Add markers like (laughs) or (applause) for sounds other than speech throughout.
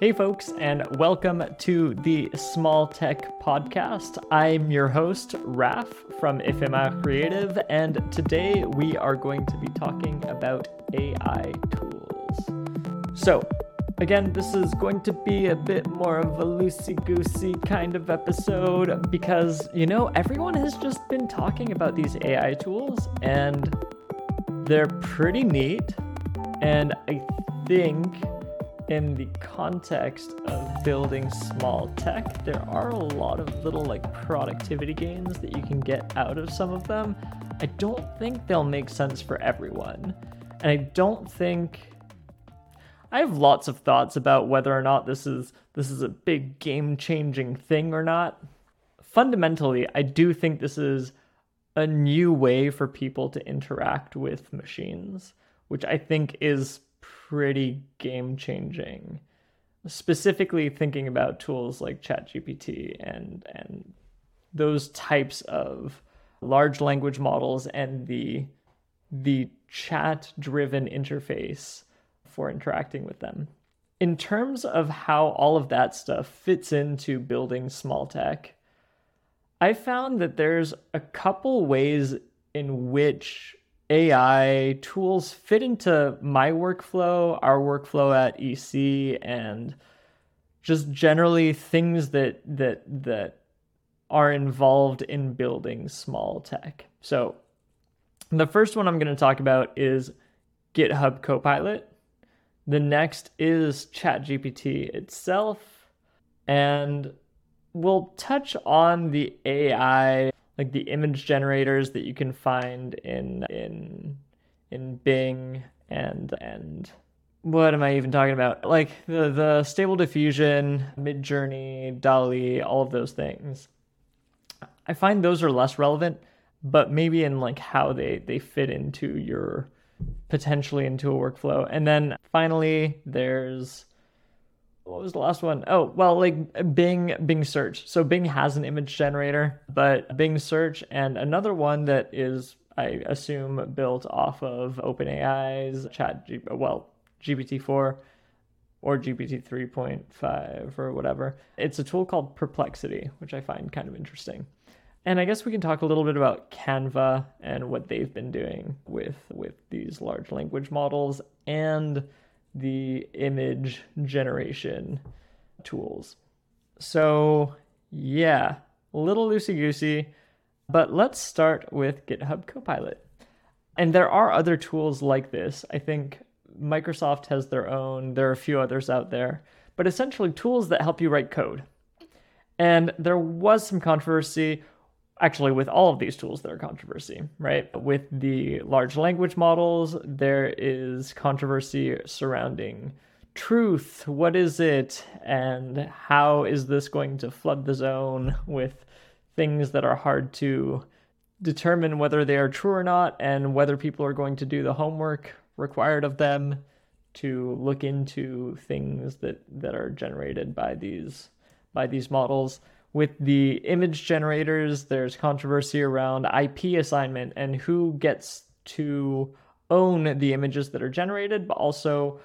Hey, folks, and welcome to the Small Tech Podcast. I'm your host, Raph from Ephemera Creative, and today we are going to be talking about AI tools. So, again, this is going to be a bit more of a loosey goosey kind of episode because, you know, everyone has just been talking about these AI tools, and they're pretty neat. And I think in the context of building small tech, there are a lot of little like productivity gains that you can get out of some of them. I don't think they'll make sense for everyone. And I don't think I have lots of thoughts about whether or not this is this is a big game-changing thing or not. Fundamentally, I do think this is a new way for people to interact with machines, which I think is pretty game changing. Specifically thinking about tools like ChatGPT and and those types of large language models and the the chat driven interface for interacting with them. In terms of how all of that stuff fits into building small tech, I found that there's a couple ways in which AI tools fit into my workflow, our workflow at EC, and just generally things that that that are involved in building small tech. So the first one I'm going to talk about is GitHub Copilot. The next is ChatGPT itself. And we'll touch on the AI like the image generators that you can find in in in Bing and and what am I even talking about? Like the the stable diffusion, Midjourney, DALL-E, all of those things. I find those are less relevant, but maybe in like how they they fit into your potentially into a workflow. And then finally there's what was the last one? Oh, well, like Bing, Bing search. So Bing has an image generator, but Bing search and another one that is, I assume, built off of OpenAI's Chat, well, GPT-4 or GPT 3.5 or whatever. It's a tool called Perplexity, which I find kind of interesting. And I guess we can talk a little bit about Canva and what they've been doing with with these large language models and the image generation tools. So, yeah, a little loosey goosey, but let's start with GitHub Copilot. And there are other tools like this. I think Microsoft has their own, there are a few others out there, but essentially tools that help you write code. And there was some controversy actually with all of these tools there are controversy right? With the large language models there is controversy surrounding truth. What is it and how is this going to flood the zone with things that are hard to determine whether they are true or not and whether people are going to do the homework required of them to look into things that that are generated by these by these models with the image generators, there's controversy around IP assignment and who gets to own the images that are generated, but also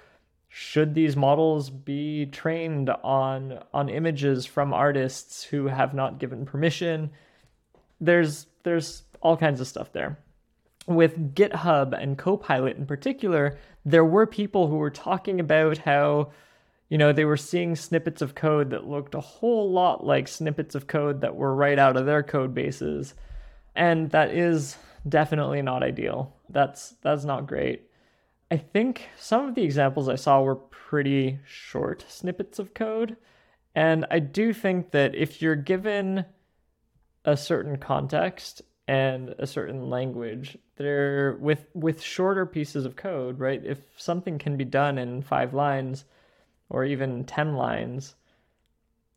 should these models be trained on on images from artists who have not given permission? There's there's all kinds of stuff there. With GitHub and Copilot in particular, there were people who were talking about how you know, they were seeing snippets of code that looked a whole lot like snippets of code that were right out of their code bases. And that is definitely not ideal. That's that's not great. I think some of the examples I saw were pretty short snippets of code. And I do think that if you're given a certain context and a certain language, there with with shorter pieces of code, right? If something can be done in 5 lines, or even 10 lines,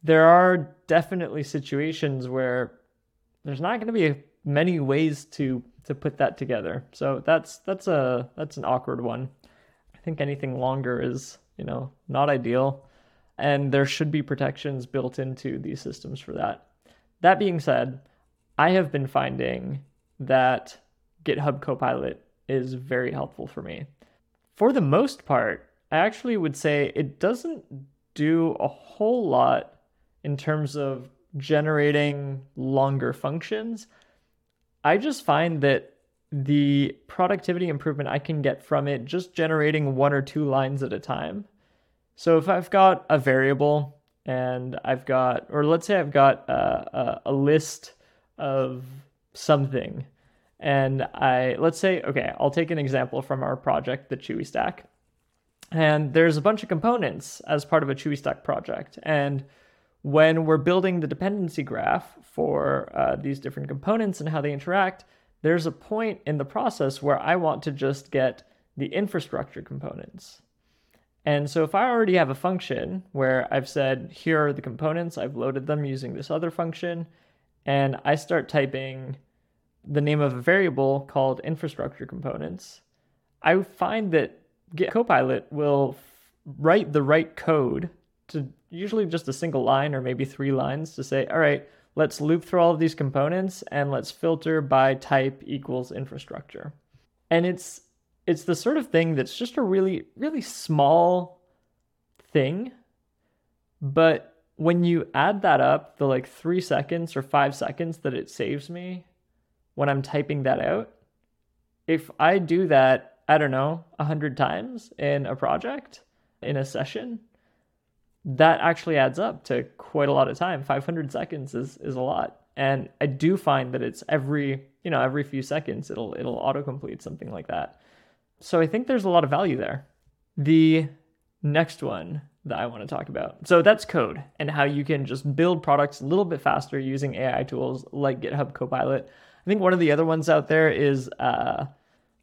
there are definitely situations where there's not going to be many ways to to put that together. So that's that's a that's an awkward one. I think anything longer is, you know, not ideal and there should be protections built into these systems for that. That being said, I have been finding that GitHub Copilot is very helpful for me. For the most part, I actually would say it doesn't do a whole lot in terms of generating longer functions. I just find that the productivity improvement I can get from it just generating one or two lines at a time. So if I've got a variable and I've got, or let's say I've got a, a, a list of something, and I, let's say, okay, I'll take an example from our project, the Chewy Stack. And there's a bunch of components as part of a Chewy Stack project. And when we're building the dependency graph for uh, these different components and how they interact, there's a point in the process where I want to just get the infrastructure components. And so if I already have a function where I've said, here are the components, I've loaded them using this other function, and I start typing the name of a variable called infrastructure components, I find that Git Copilot will write the right code to usually just a single line or maybe three lines to say, all right, let's loop through all of these components and let's filter by type equals infrastructure. And it's it's the sort of thing that's just a really really small thing, but when you add that up, the like 3 seconds or 5 seconds that it saves me when I'm typing that out, if I do that, I don't know, a 100 times in a project, in a session, that actually adds up to quite a lot of time. 500 seconds is, is a lot. And I do find that it's every, you know, every few seconds it'll it'll autocomplete something like that. So I think there's a lot of value there. The next one that I want to talk about. So that's code and how you can just build products a little bit faster using AI tools like GitHub Copilot. I think one of the other ones out there is uh,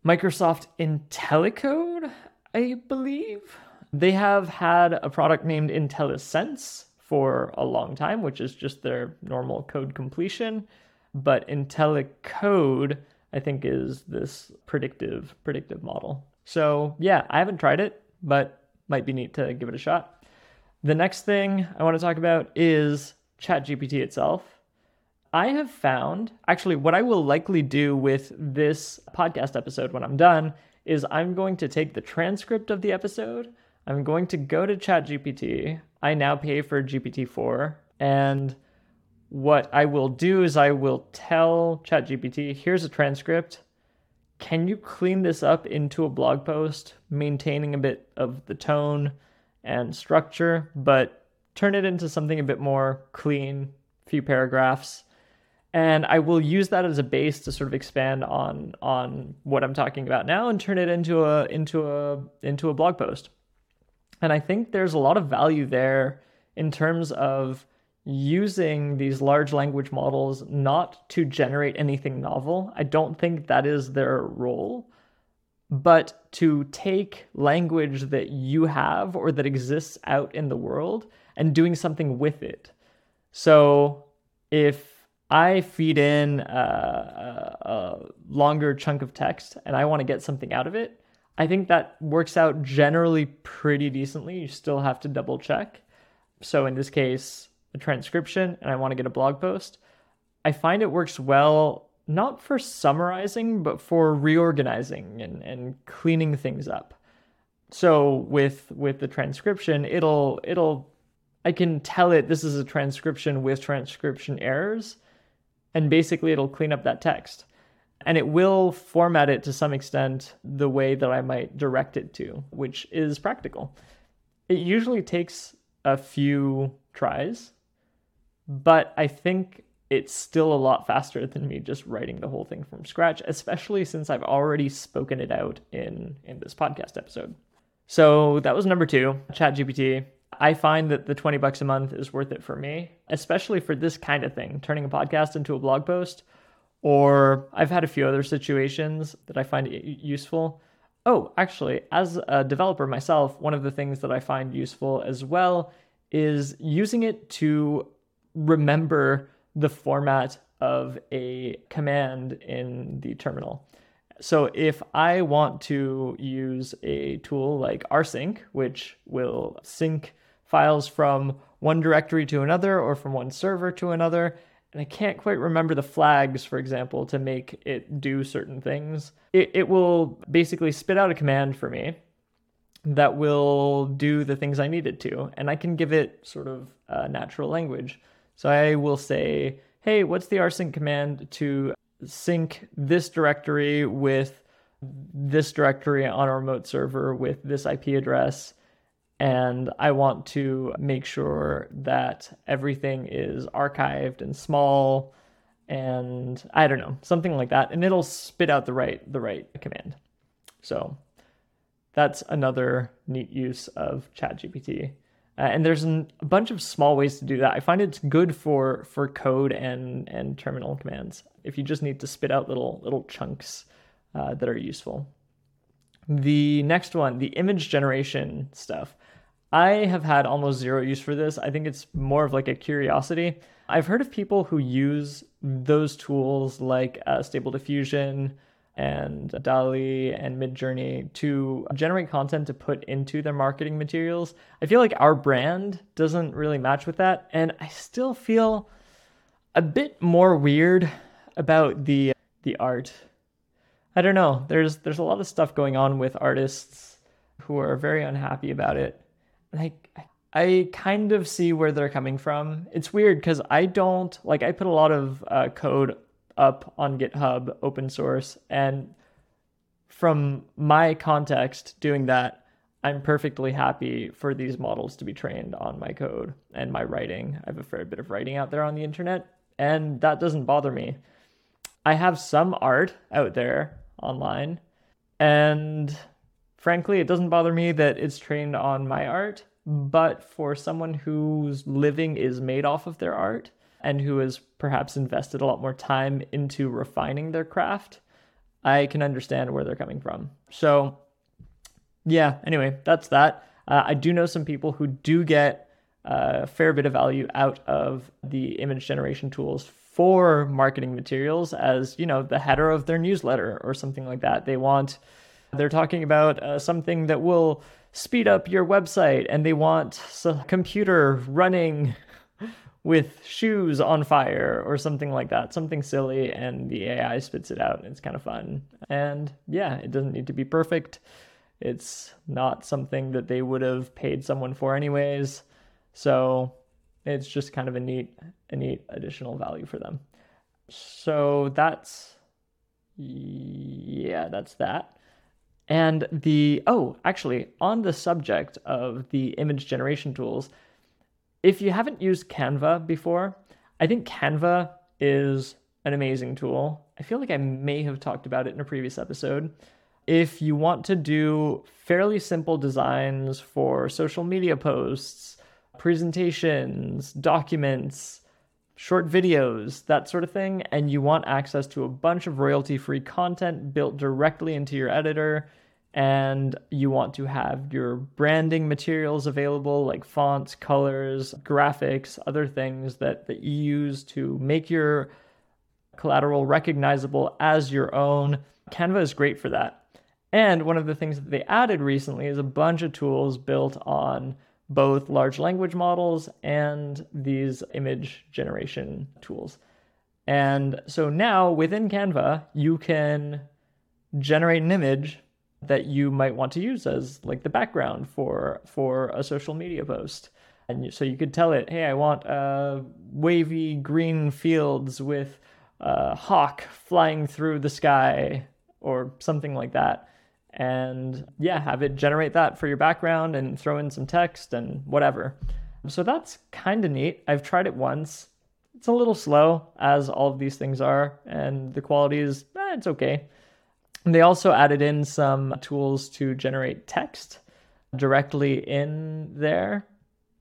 Microsoft IntelliCode, I believe. They have had a product named IntelliSense for a long time, which is just their normal code completion. But IntelliCode, I think, is this predictive predictive model. So yeah, I haven't tried it, but might be neat to give it a shot. The next thing I want to talk about is ChatGPT itself. I have found, actually, what I will likely do with this podcast episode when I'm done is I'm going to take the transcript of the episode I'm going to go to ChatGPT. I now pay for GPT-4 and what I will do is I will tell ChatGPT, here's a transcript. Can you clean this up into a blog post, maintaining a bit of the tone and structure, but turn it into something a bit more clean, few paragraphs. And I will use that as a base to sort of expand on on what I'm talking about now and turn it into a into a into a blog post. And I think there's a lot of value there in terms of using these large language models not to generate anything novel. I don't think that is their role, but to take language that you have or that exists out in the world and doing something with it. So if I feed in a, a, a longer chunk of text and I want to get something out of it, I think that works out generally pretty decently. You still have to double check. So in this case, a transcription, and I want to get a blog post. I find it works well not for summarizing, but for reorganizing and, and cleaning things up. So with with the transcription, it'll it'll I can tell it this is a transcription with transcription errors, and basically it'll clean up that text and it will format it to some extent the way that I might direct it to, which is practical. It usually takes a few tries, but I think it's still a lot faster than me just writing the whole thing from scratch, especially since I've already spoken it out in in this podcast episode. So that was number 2, ChatGPT. I find that the 20 bucks a month is worth it for me, especially for this kind of thing, turning a podcast into a blog post or I've had a few other situations that I find useful. Oh, actually, as a developer myself, one of the things that I find useful as well is using it to remember the format of a command in the terminal. So if I want to use a tool like rsync, which will sync files from one directory to another or from one server to another, and I can't quite remember the flags, for example, to make it do certain things. It, it will basically spit out a command for me. that will do the things I need it to. And I can give it sort of a natural language. So I will say, hey, what's the rsync command to sync this directory with this directory on a remote server with this IP address? And I want to make sure that everything is archived and small and I don't know, something like that. And it'll spit out the right the right command. So that's another neat use of ChatGPT. Uh, and there's an, a bunch of small ways to do that. I find it's good for for code and and terminal commands. If you just need to spit out little little chunks uh, that are useful. The next one, the image generation stuff. I have had almost zero use for this. I think it's more of like a curiosity. I've heard of people who use those tools like uh, Stable Diffusion and DALL-E and Midjourney to generate content to put into their marketing materials. I feel like our brand doesn't really match with that, and I still feel a bit more weird about the the art. I don't know. There's there's a lot of stuff going on with artists who are very unhappy about it. And I I kind of see where they're coming from. It's weird because I don't like I put a lot of uh, code up on GitHub open source. And from my context doing that, I'm perfectly happy for these models to be trained on my code and my writing. I have a fair bit of writing out there on the internet, and that doesn't bother me. I have some art out there online, and frankly, it doesn't bother me that it's trained on my art. But for someone whose living is made off of their art, and who has perhaps invested a lot more time into refining their craft, I can understand where they're coming from. So, yeah, anyway, that's that. Uh, I do know some people who do get a fair bit of value out of the image generation tools for marketing materials as, you know, the header of their newsletter or something like that. They want, they're talking about uh, something that will speed up your website and they want a computer running (laughs) with shoes on fire or something like that, something silly, and the AI spits it out. And it's kind of fun. And yeah, it doesn't need to be perfect. It's not something that they would have paid someone for anyways. So it's just kind of a neat, a neat additional value for them. So that's, yeah, that's that. And the, oh, actually, on the subject of the image generation tools, if you haven't used Canva before, I think Canva is an amazing tool. I feel like I may have talked about it in a previous episode. If you want to do fairly simple designs for social media posts, presentations, documents, short videos, that sort of thing, and you want access to a bunch of royalty free content built directly into your editor, and you want to have your branding materials available like fonts, colors, graphics, other things that, that you use to make your collateral recognizable as your own. Canva is great for that. And one of the things that they added recently is a bunch of tools built on both large language models and these image generation tools. And so now within Canva, you can generate an image that you might want to use as like the background for for a social media post and so you could tell it hey i want uh, wavy green fields with a hawk flying through the sky or something like that and yeah have it generate that for your background and throw in some text and whatever so that's kind of neat i've tried it once it's a little slow as all of these things are and the quality is eh, it's okay they also added in some tools to generate text directly in there.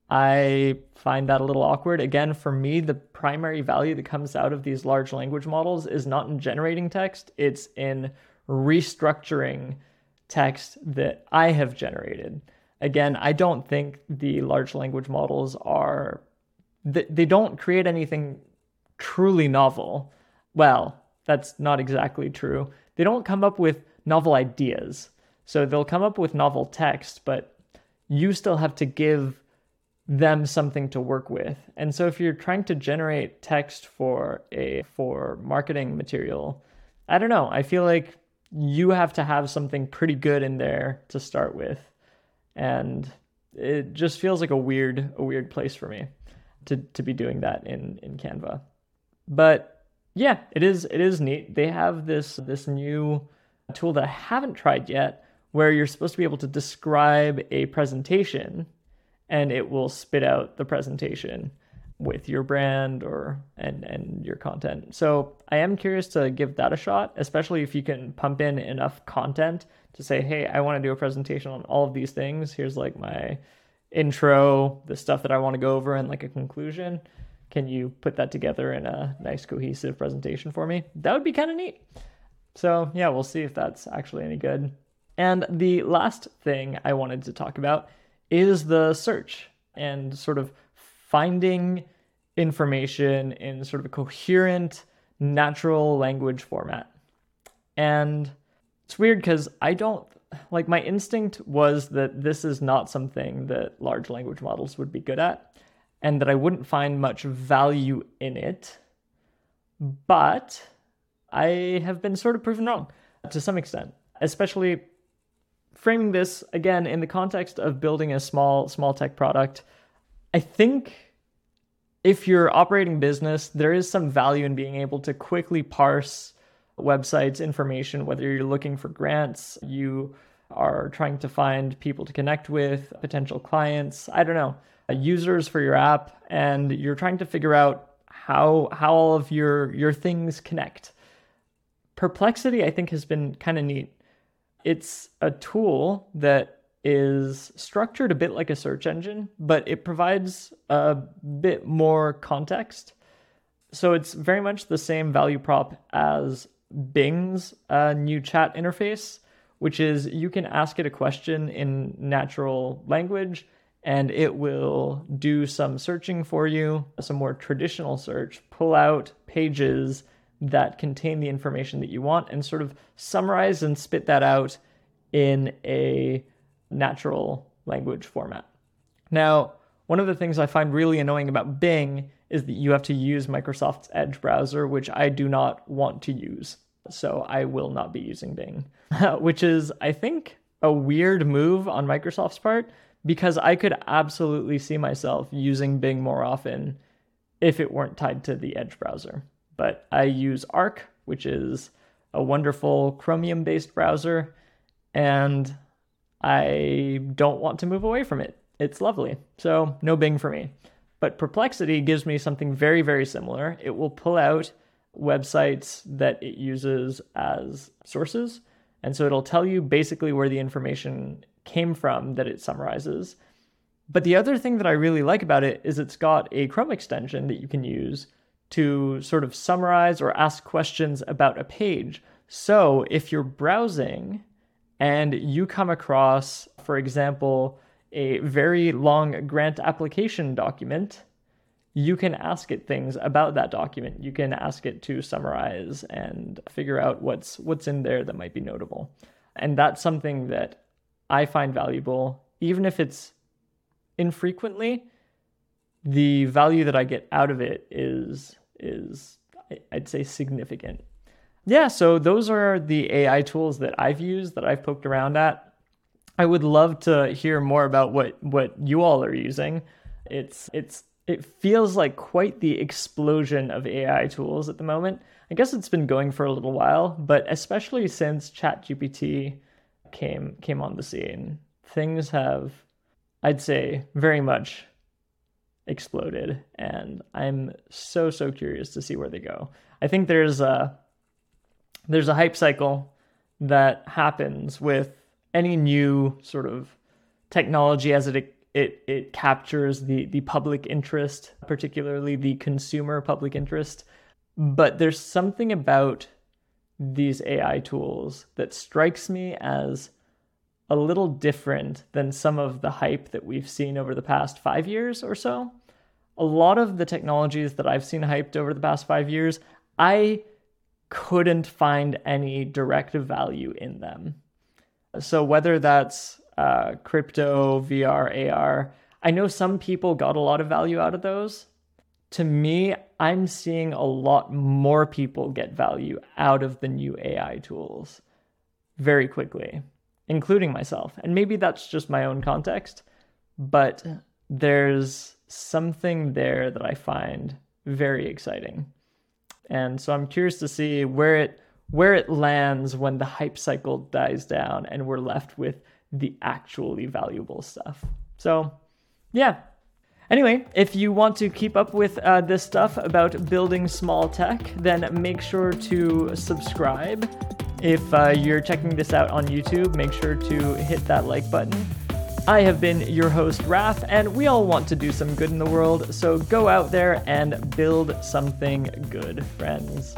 I find that a little awkward. Again, for me, the primary value that comes out of these large language models is not in generating text, it's in restructuring text that I have generated. Again, I don't think the large language models are, they don't create anything truly novel. Well, that's not exactly true they don't come up with novel ideas. So they'll come up with novel text, but you still have to give them something to work with. And so if you're trying to generate text for a for marketing material, I don't know, I feel like you have to have something pretty good in there to start with. And it just feels like a weird a weird place for me to to be doing that in in Canva. But yeah, it is it is neat. They have this this new tool that I haven't tried yet where you're supposed to be able to describe a presentation and it will spit out the presentation with your brand or and and your content. So I am curious to give that a shot, especially if you can pump in enough content to say, hey, I want to do a presentation on all of these things. Here's like my intro, the stuff that I want to go over, and like a conclusion. Can you put that together in a nice cohesive presentation for me? That would be kind of neat. So yeah, we'll see if that's actually any good. And the last thing I wanted to talk about is the search and sort of finding information in sort of a coherent, natural language format. And it's weird because I don't like my instinct was that this is not something that large language models would be good at and that I wouldn't find much value in it. But I have been sort of proven wrong to some extent, especially framing this again in the context of building a small small tech product. I think if you're operating business, there is some value in being able to quickly parse websites information, whether you're looking for grants, you are trying to find people to connect with, potential clients, I don't know, uh, users for your app, and you're trying to figure out how how all of your your things connect. Perplexity, I think, has been kind of neat. It's a tool that is structured a bit like a search engine, but it provides a bit more context. So it's very much the same value prop as Bing's uh, new chat interface, which is you can ask it a question in natural language and it will do some searching for you, some more traditional search, pull out pages that contain the information that you want and sort of summarize and spit that out in a natural language format. Now, one of the things I find really annoying about Bing is that you have to use Microsoft's Edge browser, which I do not want to use. So I will not be using Bing, (laughs) which is, I think, a weird move on Microsoft's part because I could absolutely see myself using Bing more often if it weren't tied to the Edge browser. But I use Arc, which is a wonderful Chromium based browser, and I don't want to move away from it. It's lovely. So, no Bing for me. But Perplexity gives me something very, very similar. It will pull out websites that it uses as sources. And so it'll tell you basically where the information came from that it summarizes. But the other thing that I really like about it is it's got a Chrome extension that you can use to sort of summarize or ask questions about a page. So if you're browsing and you come across, for example, a very long grant application document, you can ask it things about that document. You can ask it to summarize and figure out what's what's in there that might be notable. And that's something that I find valuable, even if it's infrequently. The value that I get out of it is is I'd say significant yeah, so those are the AI tools that I've used that I've poked around at. I would love to hear more about what what you all are using. It's it's it feels like quite the explosion of AI tools at the moment. I guess it's been going for a little while, but especially since ChatGPT came came on the scene, things have I'd say very much exploded and I'm so so curious to see where they go. I think there's a there's a hype cycle that happens with any new sort of technology as it it it captures the the public interest, particularly the consumer public interest. But there's something about these AI tools that strikes me as a little different than some of the hype that we've seen over the past 5 years or so. A lot of the technologies that I've seen hyped over the past 5 years, I couldn't find any direct value in them. So whether that's uh, crypto, VR, AR, I know some people got a lot of value out of those. To me, I'm seeing a lot more people get value out of the new AI tools very quickly, including myself. And maybe that's just my own context, but there's something there that I find very exciting. And so I'm curious to see where it where it lands when the hype cycle dies down and we're left with the actually valuable stuff. So, yeah. Anyway, if you want to keep up with uh, this stuff about building small tech, then make sure to subscribe. If uh, you're checking this out on YouTube, make sure to hit that like button. I have been your host, Raph, and we all want to do some good in the world, so go out there and build something good, friends.